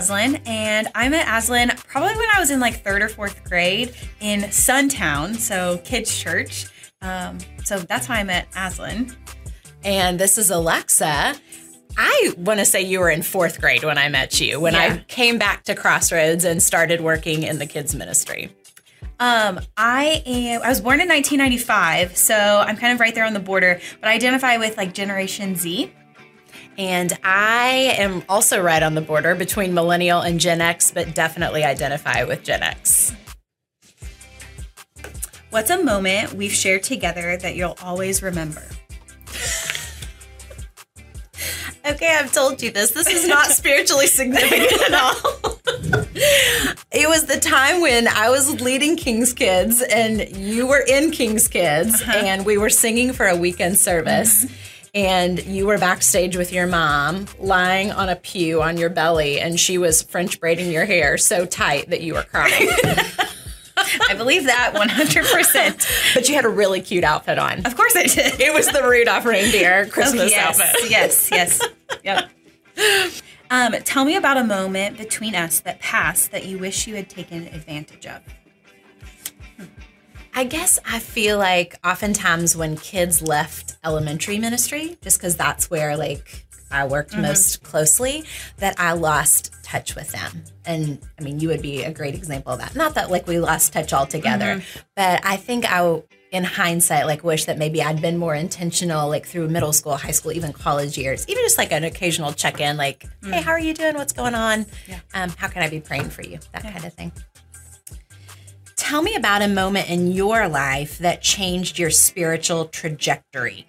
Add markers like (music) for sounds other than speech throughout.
Aslan, and I met Aslan probably when I was in like third or fourth grade in Suntown, so kids' church. Um, so that's how I met Aslan. And this is Alexa. I want to say you were in fourth grade when I met you, when Yeah. I came back to Crossroads and started working in the kids' ministry. Um, I am. I was born in 1995, so I'm kind of right there on the border. But I identify with like Generation Z. And I am also right on the border between millennial and Gen X, but definitely identify with Gen X. What's a moment we've shared together that you'll always remember? Okay, I've told you this. This is not spiritually significant at all. it was the time when I was leading King's Kids and you were in King's Kids uh-huh. and we were singing for a weekend service. Mm-hmm. And you were backstage with your mom, lying on a pew on your belly, and she was French braiding your hair so tight that you were crying. (laughs) I believe that 100%. but you had a really cute outfit on. Of course I did. It was the Rudolph reindeer (laughs) Christmas yes, outfit. yes, yes. Yep. Um, tell me about a moment between us that passed that you wish you had taken advantage of. I guess I feel like oftentimes when kids left elementary ministry, just because that's where like I worked mm-hmm. most closely, that I lost touch with them. And I mean, you would be a great example of that. Not that like we lost touch altogether, mm-hmm. but I think I, in hindsight, like wish that maybe I'd been more intentional, like through middle school, high school, even college years, even just like an occasional check in, like, hey, mm. how are you doing? What's going on? Um, how can I be praying for you? That kind of thing. Tell me about a moment in your life that changed your spiritual trajectory.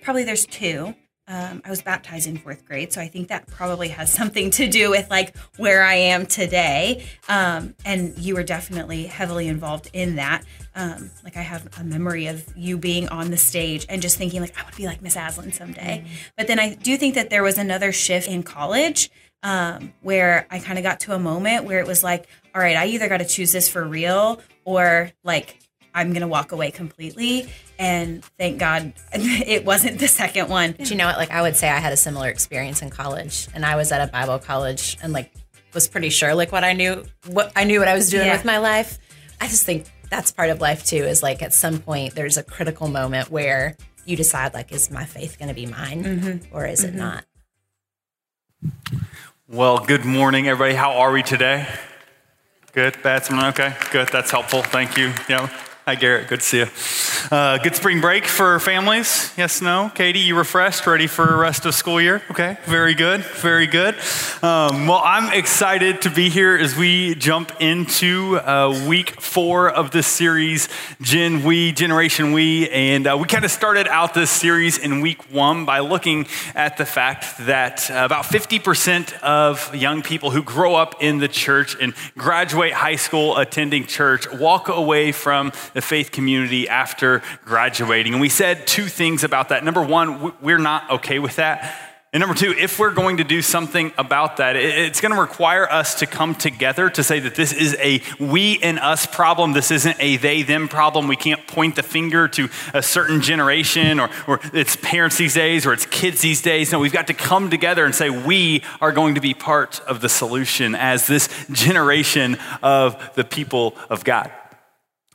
Probably there's two. Um, I was baptized in fourth grade, so I think that probably has something to do with like where I am today. Um, and you were definitely heavily involved in that. Um, like I have a memory of you being on the stage and just thinking like I would be like Miss Aslan someday. But then I do think that there was another shift in college um, where I kind of got to a moment where it was like, all right, I either got to choose this for real or like I'm gonna walk away completely. And thank God (laughs) it wasn't the second one. But you know what? Like I would say I had a similar experience in college and I was at a Bible college and like was pretty sure like what I knew what I knew what I was doing Yeah. with my life. I just think that's part of life too, is like at some point there's a critical moment where you decide like, is my faith gonna be mine or is it not? Well, good morning, everybody. How are we today? Good, bad, okay? Good, that's helpful. Thank you. Yeah. Hi, Garrett. Good to see you. Uh, good spring break for families. Yes, no? Katie, you refreshed, ready for the rest of school year? Okay, very good, very good. Um, well, I'm excited to be here as we jump into uh, week four of this series, Gen We, Generation We. And uh, we kind of started out this series in week one by looking at the fact that uh, about 50% of young people who grow up in the church and graduate high school attending church walk away from the faith community after graduating. And we said two things about that. Number one, we're not okay with that. And number two, if we're going to do something about that, it's going to require us to come together to say that this is a we and us problem. This isn't a they them problem. We can't point the finger to a certain generation or, or it's parents these days or it's kids these days. No, we've got to come together and say we are going to be part of the solution as this generation of the people of God.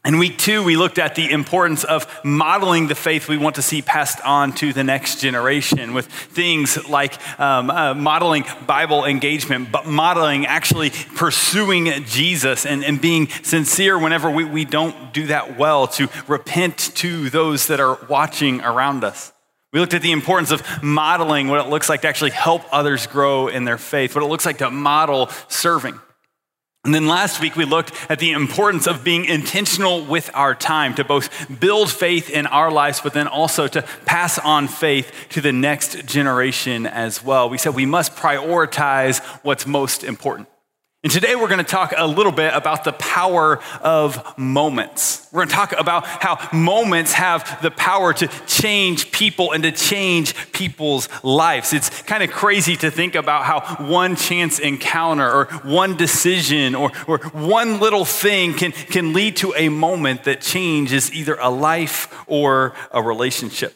In week two, we looked at the importance of modeling the faith we want to see passed on to the next generation with things like um, uh, modeling Bible engagement, but modeling actually pursuing Jesus and, and being sincere whenever we, we don't do that well, to repent to those that are watching around us. We looked at the importance of modeling what it looks like to actually help others grow in their faith, what it looks like to model serving. And then last week, we looked at the importance of being intentional with our time to both build faith in our lives, but then also to pass on faith to the next generation as well. We said we must prioritize what's most important. And today we're going to talk a little bit about the power of moments. We're going to talk about how moments have the power to change people and to change people's lives. It's kind of crazy to think about how one chance encounter or one decision or, or one little thing can, can lead to a moment that changes either a life or a relationship.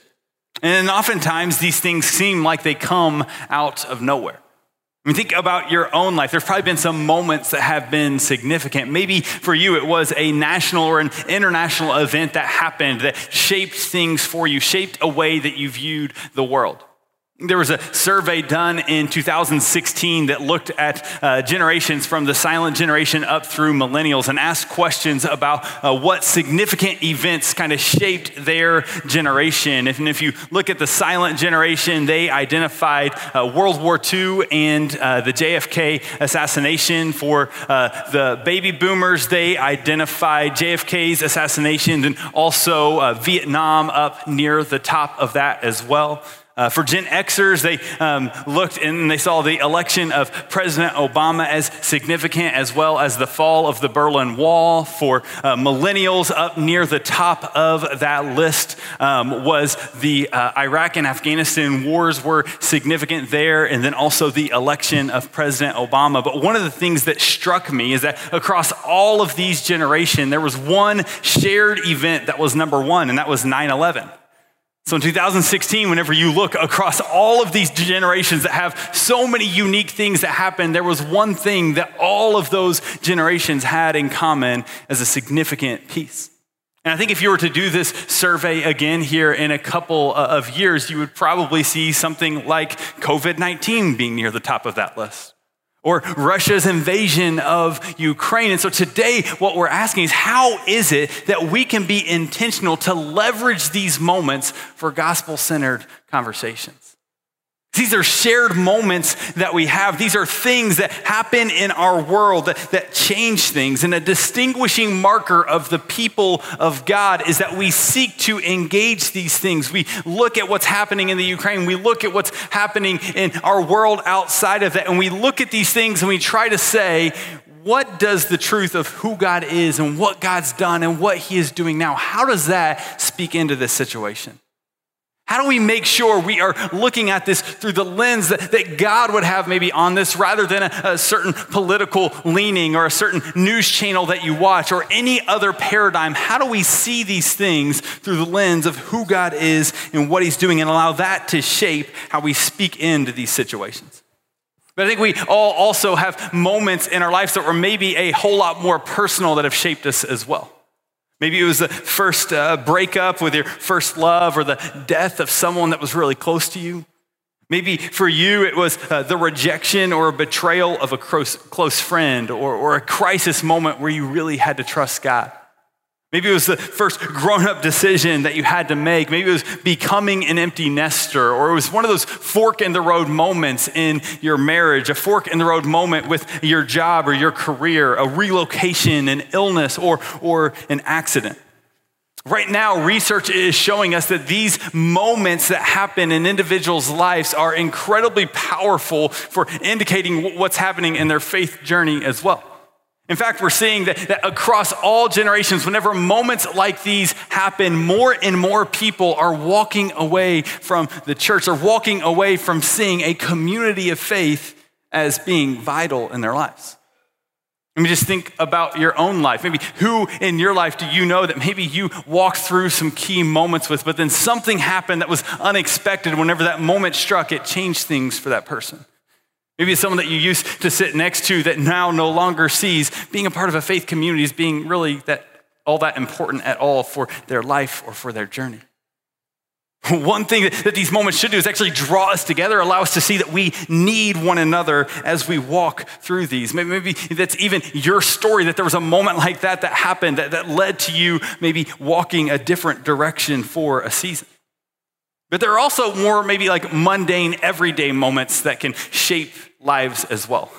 And oftentimes these things seem like they come out of nowhere. I mean, think about your own life. There's probably been some moments that have been significant. Maybe for you, it was a national or an international event that happened that shaped things for you, shaped a way that you viewed the world. There was a survey done in 2016 that looked at uh, generations from the silent generation up through millennials and asked questions about uh, what significant events kind of shaped their generation. And if you look at the silent generation, they identified uh, World War II and uh, the JFK assassination. For uh, the baby boomers, they identified JFK's assassination and also uh, Vietnam up near the top of that as well. Uh, for Gen Xers, they um, looked and they saw the election of President Obama as significant, as well as the fall of the Berlin Wall. For uh, millennials, up near the top of that list um, was the uh, Iraq and Afghanistan wars were significant there, and then also the election of President Obama. But one of the things that struck me is that across all of these generations, there was one shared event that was number one, and that was 9 11. So in 2016, whenever you look across all of these generations that have so many unique things that happened, there was one thing that all of those generations had in common as a significant piece. And I think if you were to do this survey again here in a couple uh, of years, you would probably see something like COVID 19 being near the top of that list or Russia's invasion of Ukraine. And so today, what we're asking is how is it that we can be intentional to leverage these moments for gospel centered conversations? These are shared moments that we have. These are things that happen in our world that, that, change things. And a distinguishing marker of the people of God is that we seek to engage these things. We look at what's happening in the Ukraine, we look at what's happening in our world outside of that, and we look at these things and we try to say, what does the truth of who God is and what God's done and what He is doing now, how does that speak into this situation? How do we make sure we are looking at this through the lens that, that God would have maybe on this rather than a, a, certain political leaning or a certain news channel that you watch or any other paradigm? How do we see these things through the lens of who God is and what He's doing and allow that to shape how we speak into these situations? But I think we all also have moments in our lives that were maybe a whole lot more personal that have shaped us as well. Maybe it was the first uh, breakup with your first love or the death of someone that was really close to you. Maybe for you, it was uh, the rejection or betrayal of a close, close friend or, or a crisis moment where you really had to trust God. Maybe it was the first grown up decision that you had to make. Maybe it was becoming an empty nester, or it was one of those fork in the road moments in your marriage, a fork in the road moment with your job or your career, a relocation, an illness, or, or an accident. Right now, research is showing us that these moments that happen in individuals' lives are incredibly powerful for indicating what's happening in their faith journey as well. In fact, we're seeing that, that, across all generations, whenever moments like these happen, more and more people are walking away from the church, are walking away from seeing a community of faith as being vital in their lives. Let me just think about your own life. Maybe who in your life do you know that maybe you walked through some key moments with, but then something happened that was unexpected. Whenever that moment struck, it changed things for that person. Maybe it's someone that you used to sit next to that now no longer sees being a part of a faith community as being really that all that important at all for their life or for their journey. (laughs) One thing that these moments should do is actually draw us together, allow us to see that we need one another as we walk through these. Maybe, that's even your story that there was a moment like that that happened that, that led to you maybe walking a different direction for a season. But there are also more maybe like mundane, everyday moments that can shape lives as well.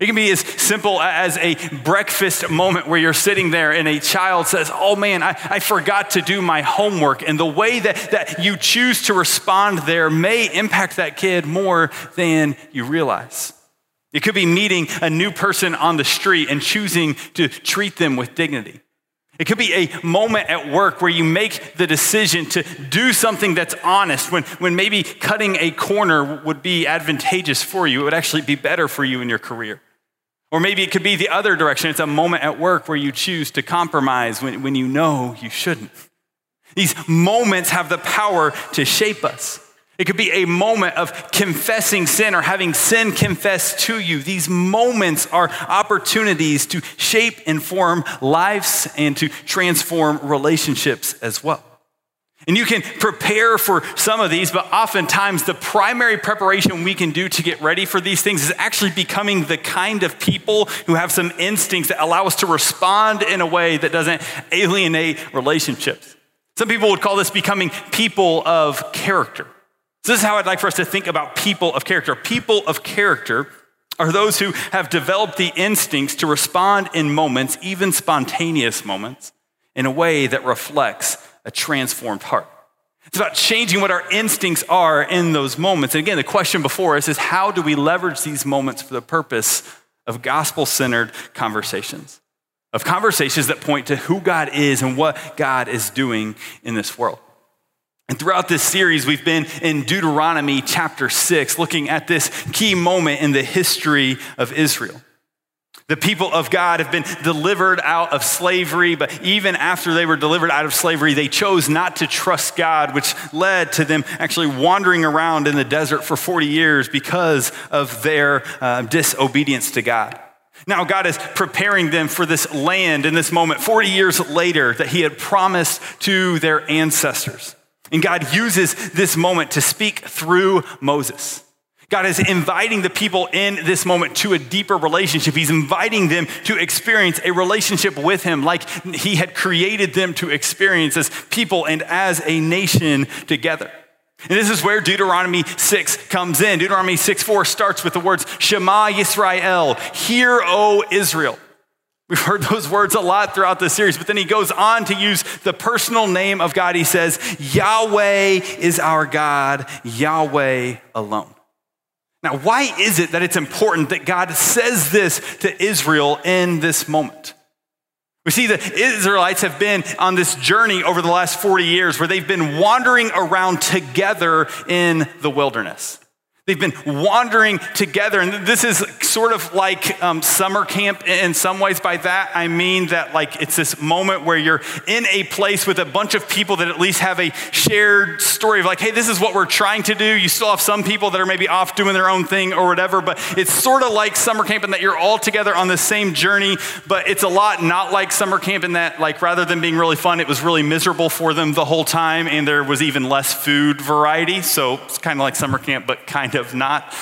It can be as simple as a breakfast moment where you're sitting there and a child says, Oh man, I, I forgot to do my homework. And the way that, that you choose to respond there may impact that kid more than you realize. It could be meeting a new person on the street and choosing to treat them with dignity. It could be a moment at work where you make the decision to do something that's honest when, when maybe cutting a corner would be advantageous for you. It would actually be better for you in your career. Or maybe it could be the other direction. It's a moment at work where you choose to compromise when, when you know you shouldn't. These moments have the power to shape us. It could be a moment of confessing sin or having sin confessed to you. These moments are opportunities to shape and form lives and to transform relationships as well. And you can prepare for some of these, but oftentimes the primary preparation we can do to get ready for these things is actually becoming the kind of people who have some instincts that allow us to respond in a way that doesn't alienate relationships. Some people would call this becoming people of character. So this is how I'd like for us to think about people of character. People of character are those who have developed the instincts to respond in moments, even spontaneous moments, in a way that reflects a transformed heart. It's about changing what our instincts are in those moments. And again, the question before us is how do we leverage these moments for the purpose of gospel centered conversations? Of conversations that point to who God is and what God is doing in this world. And throughout this series, we've been in Deuteronomy chapter 6, looking at this key moment in the history of Israel. The people of God have been delivered out of slavery, but even after they were delivered out of slavery, they chose not to trust God, which led to them actually wandering around in the desert for 40 years because of their uh, disobedience to God. Now, God is preparing them for this land in this moment, 40 years later, that He had promised to their ancestors. And God uses this moment to speak through Moses. God is inviting the people in this moment to a deeper relationship. He's inviting them to experience a relationship with Him like He had created them to experience as people and as a nation together. And this is where Deuteronomy 6 comes in. Deuteronomy 6 4 starts with the words, Shema Yisrael, hear, O Israel. We've heard those words a lot throughout the series, but then he goes on to use the personal name of God. He says, Yahweh is our God, Yahweh alone. Now, why is it that it's important that God says this to Israel in this moment? We see the Israelites have been on this journey over the last 40 years where they've been wandering around together in the wilderness. They've been wandering together, and this is sort of like um, summer camp in some ways. By that, I mean that like it's this moment where you're in a place with a bunch of people that at least have a shared story of like, hey, this is what we're trying to do. You still have some people that are maybe off doing their own thing or whatever, but it's sort of like summer camp in that you're all together on the same journey. But it's a lot not like summer camp in that like rather than being really fun, it was really miserable for them the whole time, and there was even less food variety. So it's kind of like summer camp, but kind kind of not.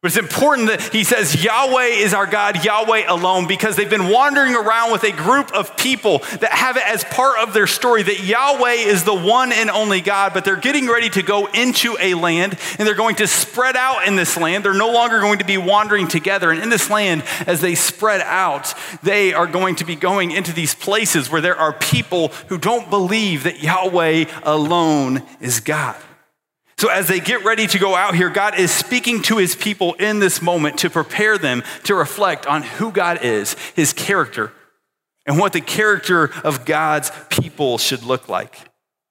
But it's important that he says Yahweh is our God, Yahweh alone, because they've been wandering around with a group of people that have it as part of their story that Yahweh is the one and only God, but they're getting ready to go into a land and they're going to spread out in this land. They're no longer going to be wandering together. And in this land, as they spread out, they are going to be going into these places where there are people who don't believe that Yahweh alone is God. So, as they get ready to go out here, God is speaking to his people in this moment to prepare them to reflect on who God is, his character, and what the character of God's people should look like.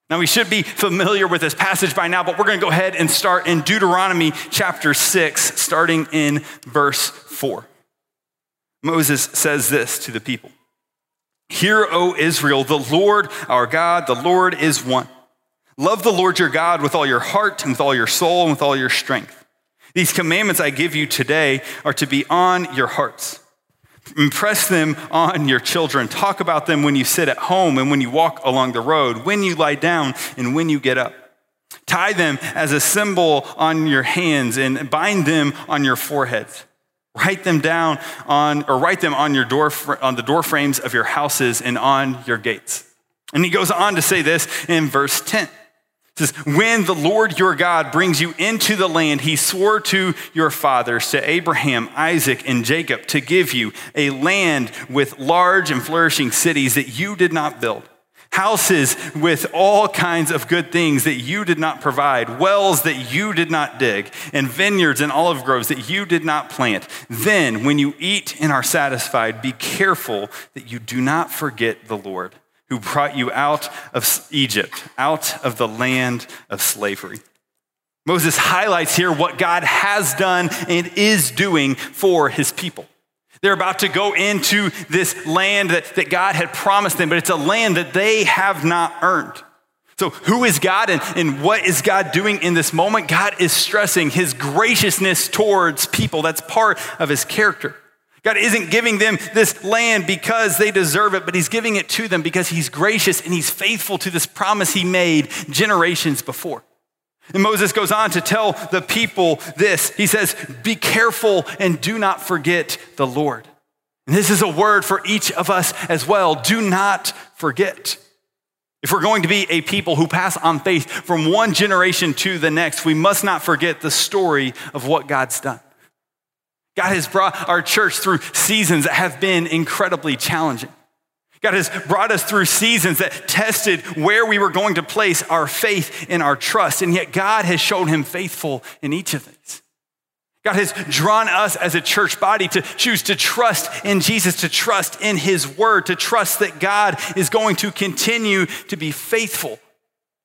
Now, we should be familiar with this passage by now, but we're going to go ahead and start in Deuteronomy chapter 6, starting in verse 4. Moses says this to the people Hear, O Israel, the Lord our God, the Lord is one. Love the Lord your God with all your heart and with all your soul and with all your strength. These commandments I give you today are to be on your hearts. Impress them on your children. Talk about them when you sit at home and when you walk along the road, when you lie down and when you get up. Tie them as a symbol on your hands and bind them on your foreheads. Write them down on, or write them on your door, on the door frames of your houses and on your gates. And he goes on to say this in verse 10 says, When the Lord your God brings you into the land he swore to your fathers, to Abraham, Isaac, and Jacob, to give you a land with large and flourishing cities that you did not build, houses with all kinds of good things that you did not provide, wells that you did not dig, and vineyards and olive groves that you did not plant. Then, when you eat and are satisfied, be careful that you do not forget the Lord who brought you out of Egypt, out of the land of slavery. Moses highlights here what God has done and is doing for his people. They're about to go into this land that, that God had promised them, but it's a land that they have not earned. So, who is God and, and what is God doing in this moment? God is stressing his graciousness towards people. That's part of his character. God isn't giving them this land because they deserve it, but he's giving it to them because he's gracious and he's faithful to this promise he made generations before. And Moses goes on to tell the people this. He says, Be careful and do not forget the Lord. And this is a word for each of us as well. Do not forget. If we're going to be a people who pass on faith from one generation to the next, we must not forget the story of what God's done. God has brought our church through seasons that have been incredibly challenging. God has brought us through seasons that tested where we were going to place our faith and our trust, and yet God has shown him faithful in each of these. God has drawn us as a church body to choose to trust in Jesus, to trust in his word, to trust that God is going to continue to be faithful.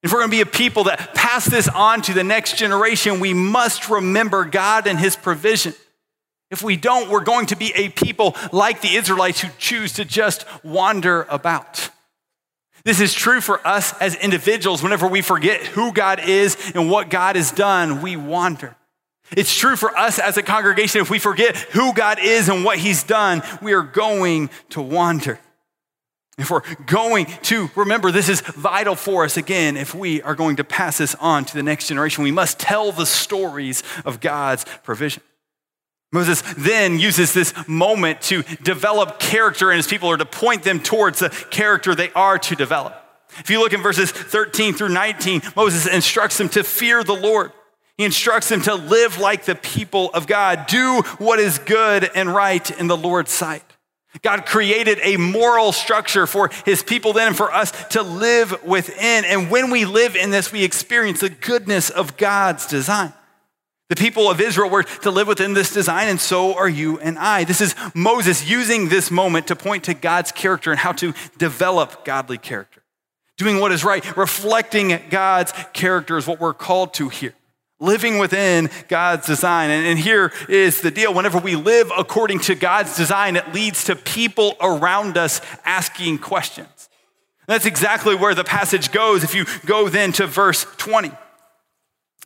If we're going to be a people that pass this on to the next generation, we must remember God and his provision. If we don't, we're going to be a people like the Israelites who choose to just wander about. This is true for us as individuals. Whenever we forget who God is and what God has done, we wander. It's true for us as a congregation. If we forget who God is and what He's done, we are going to wander. If we're going to remember, this is vital for us again. If we are going to pass this on to the next generation, we must tell the stories of God's provision. Moses then uses this moment to develop character in his people or to point them towards the character they are to develop. If you look in verses 13 through 19, Moses instructs them to fear the Lord. He instructs them to live like the people of God, do what is good and right in the Lord's sight. God created a moral structure for his people then and for us to live within. And when we live in this, we experience the goodness of God's design. The people of Israel were to live within this design, and so are you and I. This is Moses using this moment to point to God's character and how to develop godly character. Doing what is right, reflecting God's character is what we're called to here. Living within God's design. And, here is the deal whenever we live according to God's design, it leads to people around us asking questions. that's exactly where the passage goes if you go then to verse 20.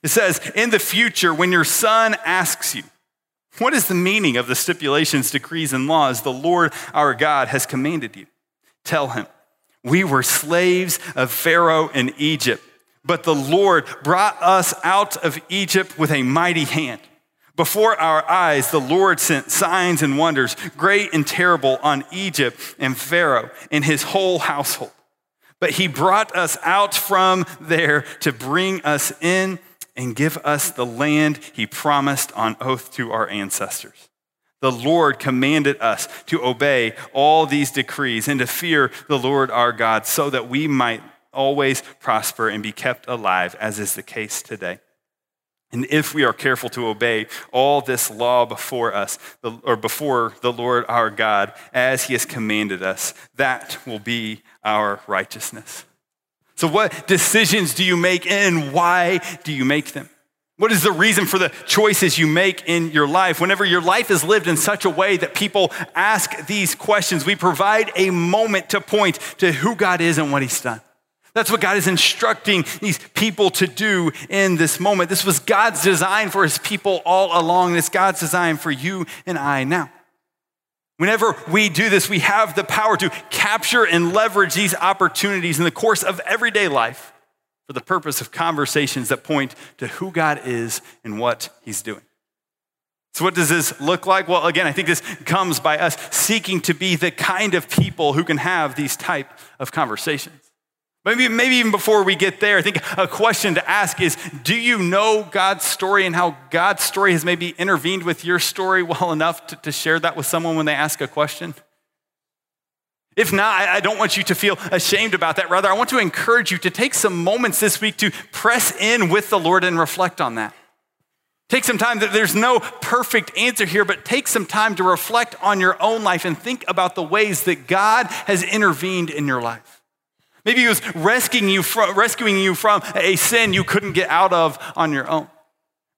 It says, In the future, when your son asks you, What is the meaning of the stipulations, decrees, and laws the Lord our God has commanded you? Tell him, We were slaves of Pharaoh in Egypt, but the Lord brought us out of Egypt with a mighty hand. Before our eyes, the Lord sent signs and wonders, great and terrible, on Egypt and Pharaoh and his whole household. But he brought us out from there to bring us in and give us the land he promised on oath to our ancestors. The Lord commanded us to obey all these decrees and to fear the Lord our God so that we might always prosper and be kept alive, as is the case today. And if we are careful to obey all this law before us, or before the Lord our God, as he has commanded us, that will be our righteousness. So, what decisions do you make and why do you make them? What is the reason for the choices you make in your life? Whenever your life is lived in such a way that people ask these questions, we provide a moment to point to who God is and what He's done. That's what God is instructing these people to do in this moment. This was God's design for His people all along, it's God's design for you and I now. Whenever we do this, we have the power to capture and leverage these opportunities in the course of everyday life for the purpose of conversations that point to who God is and what He's doing. So, what does this look like? Well, again, I think this comes by us seeking to be the kind of people who can have these type of conversations. Maybe, maybe even before we get there, I think a question to ask is Do you know God's story and how God's story has maybe intervened with your story well enough to, to share that with someone when they ask a question? If not, I don't want you to feel ashamed about that. Rather, I want to encourage you to take some moments this week to press in with the Lord and reflect on that. Take some time, there's no perfect answer here, but take some time to reflect on your own life and think about the ways that God has intervened in your life. Maybe he was rescuing you from, rescuing you from a sin you couldn't get out of on your own.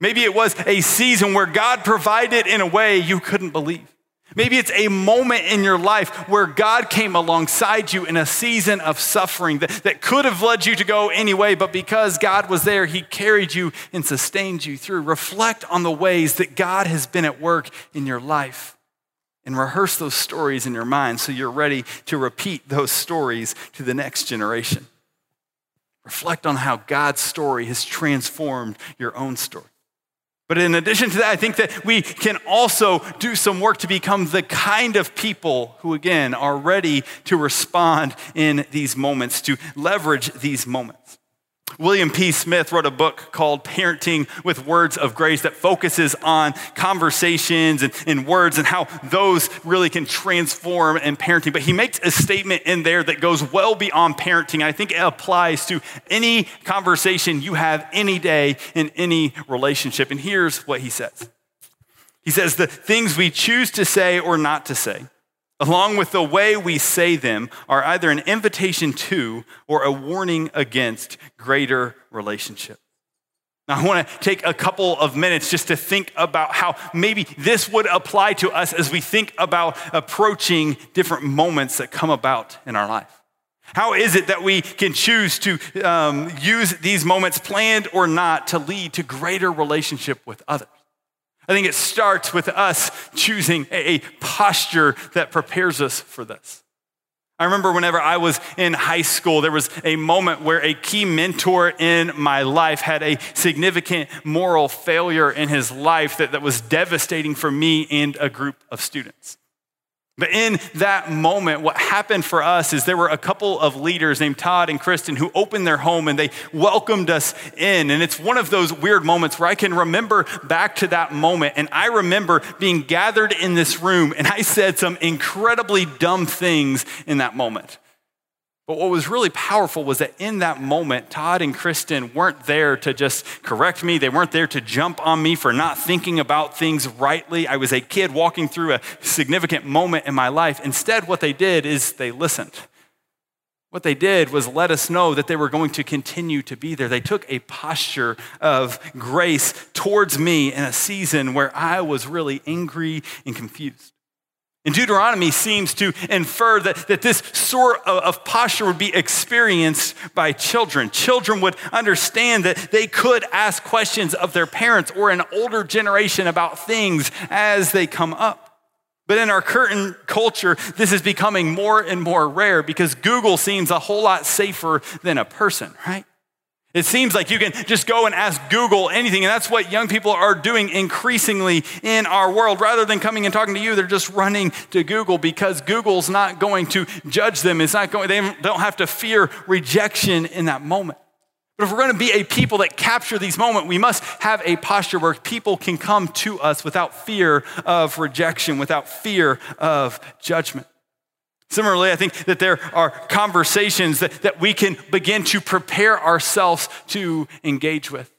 Maybe it was a season where God provided in a way you couldn't believe. Maybe it's a moment in your life where God came alongside you in a season of suffering that, that could have led you to go anyway, but because God was there, He carried you and sustained you through. Reflect on the ways that God has been at work in your life and rehearse those stories in your mind so you're ready to repeat those stories to the next generation. Reflect on how God's story has transformed your own story. But in addition to that, I think that we can also do some work to become the kind of people who, again, are ready to respond in these moments, to leverage these moments. William P. Smith wrote a book called Parenting with Words of Grace that focuses on conversations and, and, words and how those really can transform in parenting. But he makes a statement in there that goes well beyond parenting. I think it applies to any conversation you have any day in any relationship. And here's what he says He says, The things we choose to say or not to say along with the way we say them, are either an invitation to or a warning against greater relationship. Now, I want to take a couple of minutes just to think about how maybe this would apply to us as we think about approaching different moments that come about in our life. How is it that we can choose to um, use these moments, planned or not, to lead to greater relationship with others? I think it starts with us choosing a posture that prepares us for this. I remember whenever I was in high school, there was a moment where a key mentor in my life had a significant moral failure in his life that, that was devastating for me and a group of students. But in that moment, what happened for us is there were a couple of leaders named Todd and Kristen who opened their home and they welcomed us in. And it's one of those weird moments where I can remember back to that moment. And I remember being gathered in this room and I said some incredibly dumb things in that moment. But what was really powerful was that in that moment, Todd and Kristen weren't there to just correct me. They weren't there to jump on me for not thinking about things rightly. I was a kid walking through a significant moment in my life. Instead, what they did is they listened. What they did was let us know that they were going to continue to be there. They took a posture of grace towards me in a season where I was really angry and confused. And Deuteronomy seems to infer that, that this sort of, of posture would be experienced by children. Children would understand that they could ask questions of their parents or an older generation about things as they come up. But in our current culture, this is becoming more and more rare because Google seems a whole lot safer than a person, right? It seems like you can just go and ask Google anything, and that's what young people are doing increasingly in our world. Rather than coming and talking to you, they're just running to Google because Google's not going to judge them. It's not going, they don't have to fear rejection in that moment. But if we're going to be a people that capture these moments, we must have a posture where people can come to us without fear of rejection, without fear of judgment. Similarly, I think that there are conversations that, that we can begin to prepare ourselves to engage with.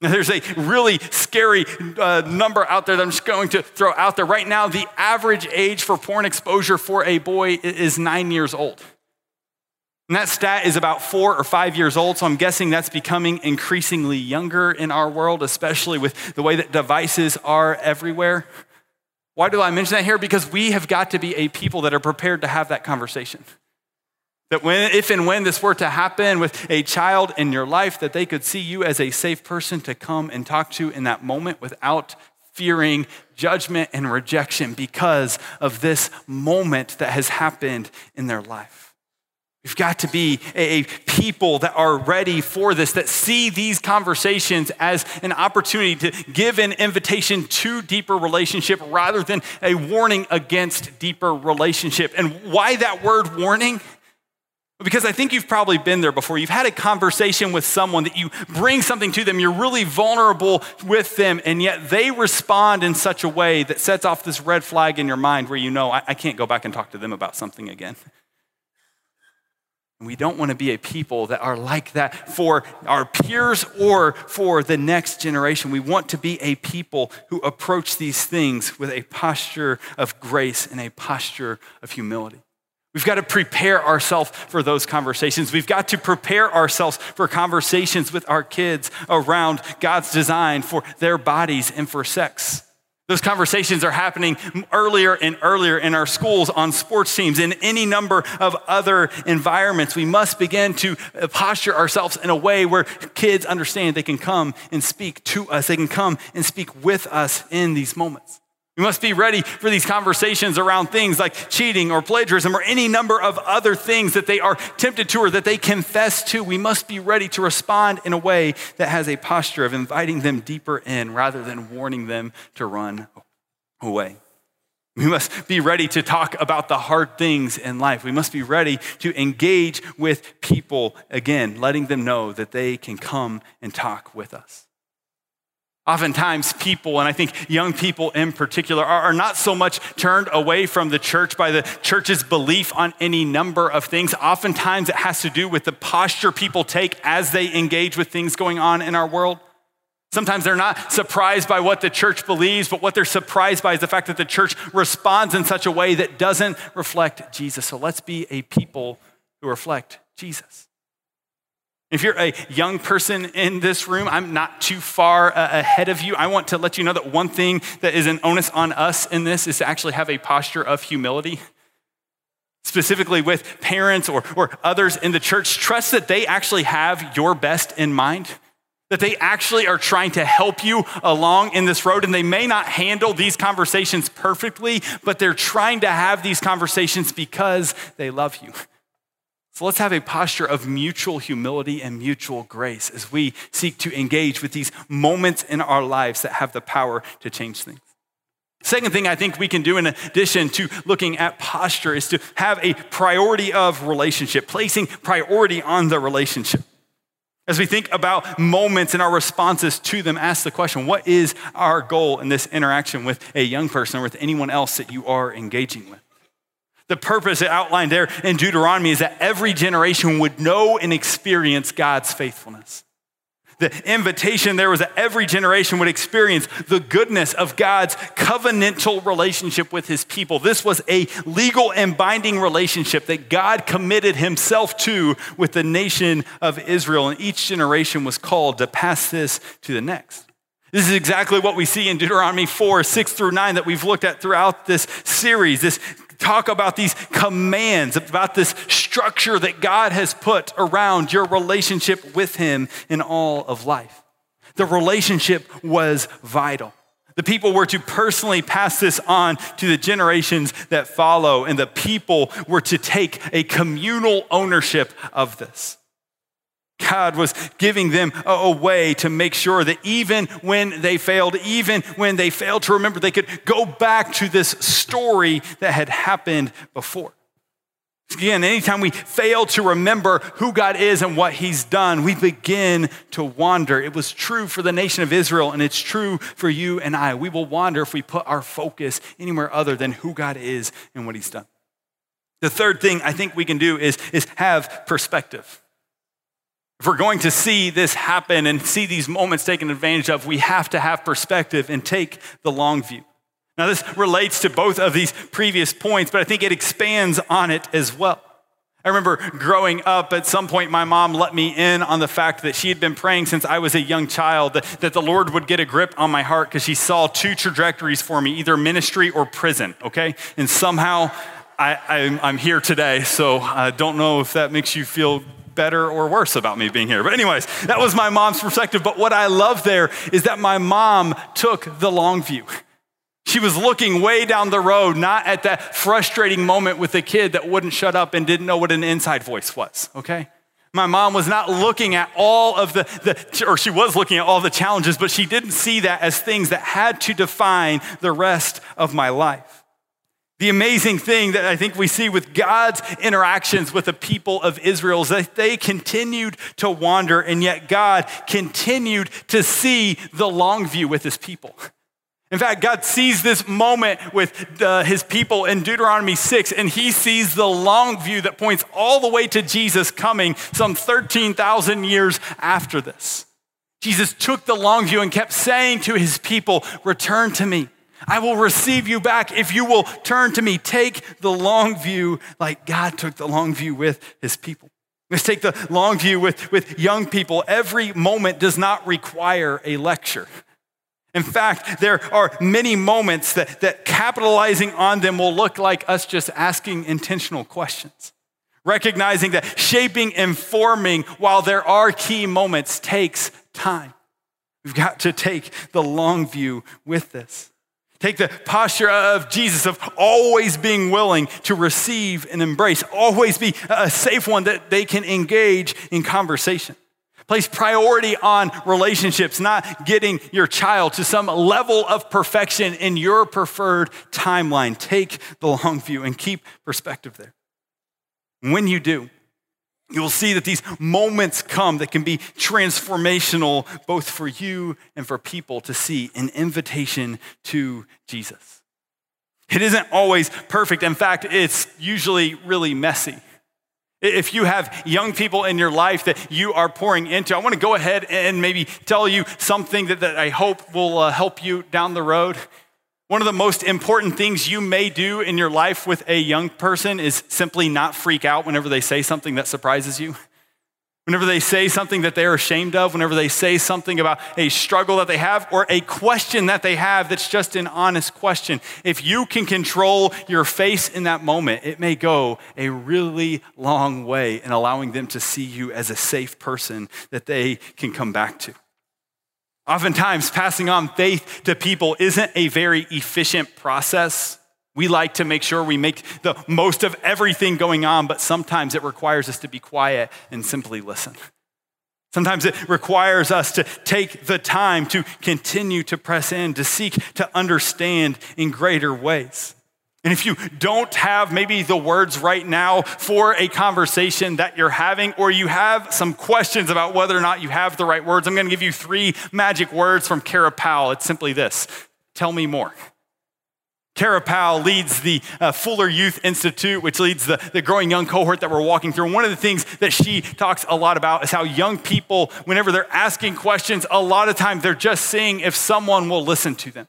Now, there's a really scary uh, number out there that I'm just going to throw out there. Right now, the average age for porn exposure for a boy is nine years old. And that stat is about four or five years old, so I'm guessing that's becoming increasingly younger in our world, especially with the way that devices are everywhere. Why do I mention that here? Because we have got to be a people that are prepared to have that conversation. That when, if and when this were to happen with a child in your life, that they could see you as a safe person to come and talk to in that moment without fearing judgment and rejection because of this moment that has happened in their life. We've got to be a people that are ready for this, that see these conversations as an opportunity to give an invitation to deeper relationship rather than a warning against deeper relationship. And why that word warning? Because I think you've probably been there before. You've had a conversation with someone that you bring something to them, you're really vulnerable with them, and yet they respond in such a way that sets off this red flag in your mind where you know, I, I can't go back and talk to them about something again. And we don't want to be a people that are like that for our peers or for the next generation. We want to be a people who approach these things with a posture of grace and a posture of humility. We've got to prepare ourselves for those conversations. We've got to prepare ourselves for conversations with our kids around God's design for their bodies and for sex. Those conversations are happening earlier and earlier in our schools, on sports teams, in any number of other environments. We must begin to posture ourselves in a way where kids understand they can come and speak to us, they can come and speak with us in these moments. We must be ready for these conversations around things like cheating or plagiarism or any number of other things that they are tempted to or that they confess to. We must be ready to respond in a way that has a posture of inviting them deeper in rather than warning them to run away. We must be ready to talk about the hard things in life. We must be ready to engage with people again, letting them know that they can come and talk with us. Oftentimes, people, and I think young people in particular, are, not so much turned away from the church by the church's belief on any number of things. Oftentimes, it has to do with the posture people take as they engage with things going on in our world. Sometimes they're not surprised by what the church believes, but what they're surprised by is the fact that the church responds in such a way that doesn't reflect Jesus. So let's be a people who reflect Jesus. If you're a young person in this room, I'm not too far uh, ahead of you. I want to let you know that one thing that is an onus on us in this is to actually have a posture of humility. Specifically with parents or, or others in the church, trust that they actually have your best in mind, that they actually are trying to help you along in this road. And they may not handle these conversations perfectly, but they're trying to have these conversations because they love you. So let's have a posture of mutual humility and mutual grace as we seek to engage with these moments in our lives that have the power to change things. Second thing I think we can do in addition to looking at posture is to have a priority of relationship, placing priority on the relationship. As we think about moments and our responses to them, ask the question what is our goal in this interaction with a young person or with anyone else that you are engaging with? The purpose outlined there in Deuteronomy is that every generation would know and experience God's faithfulness. The invitation there was that every generation would experience the goodness of God's covenantal relationship with his people. This was a legal and binding relationship that God committed himself to with the nation of Israel, and each generation was called to pass this to the next. This is exactly what we see in Deuteronomy 4, 6 through 9 that we've looked at throughout this series. This talk about these commands, about this structure that God has put around your relationship with Him in all of life. The relationship was vital. The people were to personally pass this on to the generations that follow, and the people were to take a communal ownership of this. God was giving them a, way to make sure that even when they failed, even when they failed to remember, they could go back to this story that had happened before. Again, anytime we fail to remember who God is and what He's done, we begin to wander. It was true for the nation of Israel, and it's true for you and I. We will wander if we put our focus anywhere other than who God is and what He's done. The third thing I think we can do is, is have perspective. If we're going to see this happen and see these moments taken advantage of, we have to have perspective and take the long view. Now, this relates to both of these previous points, but I think it expands on it as well. I remember growing up, at some point, my mom let me in on the fact that she had been praying since I was a young child that, that the Lord would get a grip on my heart because she saw two trajectories for me either ministry or prison, okay? And somehow I, am here today, so I don't know if that makes you feel better or worse about me being here. But, anyways, that was my mom's perspective. But what I love there is that my mom took the long view. She was looking way down the road, not at that frustrating moment with the kid that wouldn't shut up and didn't know what an inside voice was, okay? My mom was not looking at all of the, the, or she was looking at all the challenges, but she didn't see that as things that had to define the rest of my life. The amazing thing that I think we see with God's interactions with the people of Israel is that they continued to wander, and yet God continued to see the long view with his people. In fact, God sees this moment with uh, his people in Deuteronomy 6, and he sees the long view that points all the way to Jesus coming some 13,000 years after this. Jesus took the long view and kept saying to his people, Return to me. I will receive you back if you will turn to me. Take the long view like God took the long view with his people. Let's take the long view with, with young people. Every moment does not require a lecture. In fact, there are many moments that, that capitalizing on them will look like us just asking intentional questions. Recognizing that shaping and forming, while there are key moments, takes time. We've got to take the long view with this. Take the posture of Jesus of always being willing to receive and embrace, always be a safe one that they can engage in conversation. Place priority on relationships, not getting your child to some level of perfection in your preferred timeline. Take the long view and keep perspective there. When you do, you will see that these moments come that can be transformational both for you and for people to see an invitation to Jesus. It isn't always perfect. In fact, it's usually really messy. If you have young people in your life that you are pouring into, I want to go ahead and maybe tell you something that, that I hope will uh, help you down the road. One of the most important things you may do in your life with a young person is simply not freak out whenever they say something that surprises you. Whenever they say something that they're ashamed of, whenever they say something about a struggle that they have or a question that they have that's just an honest question, if you can control your face in that moment, it may go a really long way in allowing them to see you as a safe person that they can come back to. Oftentimes, passing on faith to people isn't a very efficient process. We like to make sure we make the most of everything going on, but sometimes it requires us to be quiet and simply listen. Sometimes it requires us to take the time to continue to press in, to seek to understand in greater ways. And if you don't have maybe the words right now for a conversation that you're having, or you have some questions about whether or not you have the right words, I'm going to give you three magic words from Kara Powell. It's simply this tell me more. Kara Powell leads the uh, Fuller Youth Institute, which leads the, the growing young cohort that we're walking through. And one of the things that she talks a lot about is how young people, whenever they're asking questions, a lot of times they're just seeing if someone will listen to them.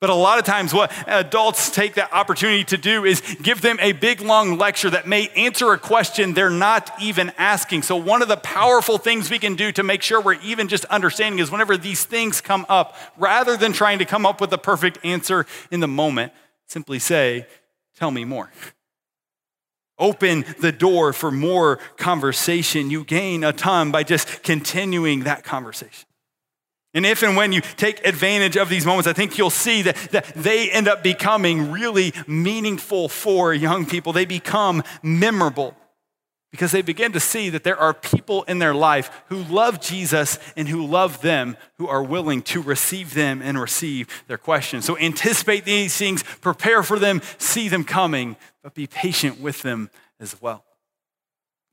But a lot of times, what adults take that opportunity to do is give them a big long lecture that may answer a question they're not even asking. So, one of the powerful things we can do to make sure we're even just understanding is whenever these things come up, rather than trying to come up with the perfect answer in the moment, simply say, Tell me more. Open the door for more conversation. You gain a ton by just continuing that conversation. And if and when you take advantage of these moments, I think you'll see that, that they end up becoming really meaningful for young people. They become memorable because they begin to see that there are people in their life who love Jesus and who love them, who are willing to receive them and receive their questions. So anticipate these things, prepare for them, see them coming, but be patient with them as well.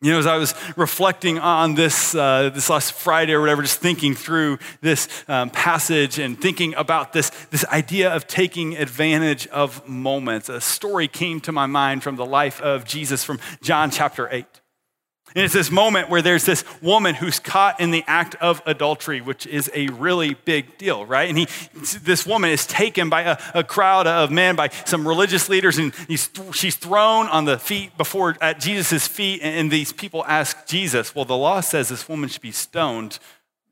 You know, as I was reflecting on this uh, this last Friday or whatever, just thinking through this um, passage and thinking about this, this idea of taking advantage of moments, a story came to my mind from the life of Jesus from John chapter 8. And it's this moment where there's this woman who's caught in the act of adultery, which is a really big deal, right? And he, this woman is taken by a, a crowd of men, by some religious leaders, and she's thrown on the feet before at Jesus' feet. And these people ask Jesus, Well, the law says this woman should be stoned.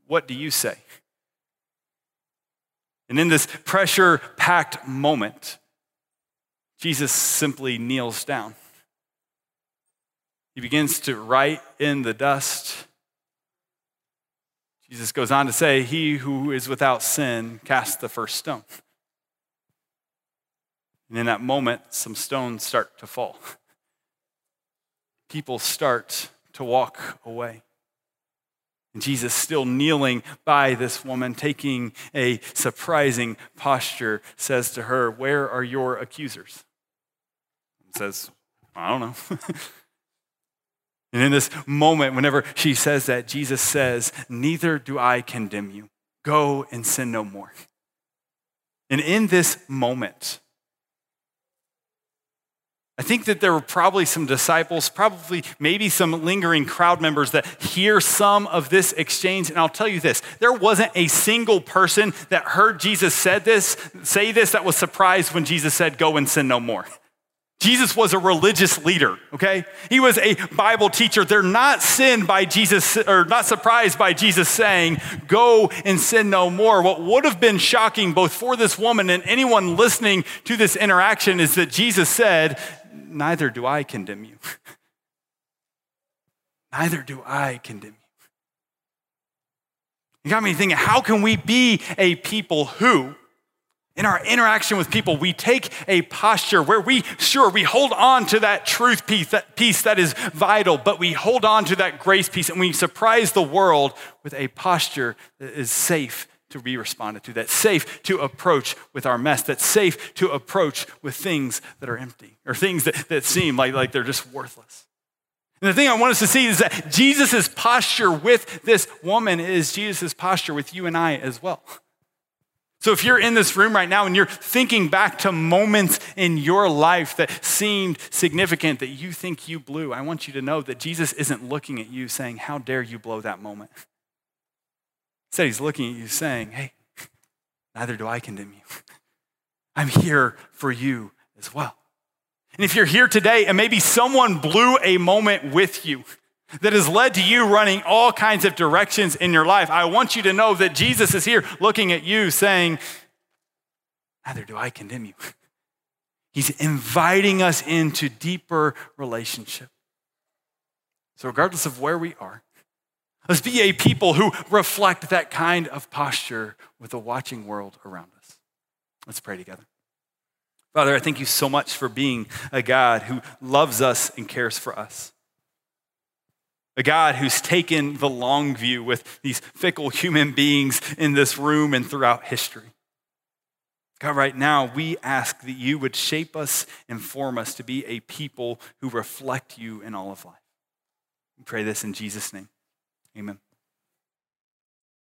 What do you say? And in this pressure packed moment, Jesus simply kneels down. He begins to write in the dust. Jesus goes on to say, He who is without sin cast the first stone. And in that moment, some stones start to fall. People start to walk away. And Jesus, still kneeling by this woman, taking a surprising posture, says to her, Where are your accusers? And says, I don't know. (laughs) And in this moment, whenever she says that, Jesus says, Neither do I condemn you. Go and sin no more. And in this moment, I think that there were probably some disciples, probably maybe some lingering crowd members that hear some of this exchange. And I'll tell you this there wasn't a single person that heard Jesus said this, say this, that was surprised when Jesus said, Go and sin no more. Jesus was a religious leader, okay? He was a Bible teacher. They're not sinned by Jesus, or not surprised by Jesus saying, Go and sin no more. What would have been shocking both for this woman and anyone listening to this interaction is that Jesus said, Neither do I condemn you. (laughs) Neither do I condemn you. You got me thinking, how can we be a people who, in our interaction with people, we take a posture where we, sure, we hold on to that truth piece, that piece that is vital, but we hold on to that grace piece and we surprise the world with a posture that is safe to be responded to, that's safe to approach with our mess, that's safe to approach with things that are empty or things that, that seem like, like they're just worthless. And the thing I want us to see is that Jesus' posture with this woman is Jesus' posture with you and I as well. So if you're in this room right now and you're thinking back to moments in your life that seemed significant that you think you blew, I want you to know that Jesus isn't looking at you saying, How dare you blow that moment? Instead, he's looking at you saying, Hey, neither do I condemn you. I'm here for you as well. And if you're here today and maybe someone blew a moment with you, that has led to you running all kinds of directions in your life, I want you to know that Jesus is here looking at you saying, Neither do I condemn you. (laughs) He's inviting us into deeper relationship. So, regardless of where we are, let's be a people who reflect that kind of posture with a watching world around us. Let's pray together. Father, I thank you so much for being a God who loves us and cares for us a God who's taken the long view with these fickle human beings in this room and throughout history. God, right now, we ask that you would shape us and form us to be a people who reflect you in all of life. We pray this in Jesus' name. Amen.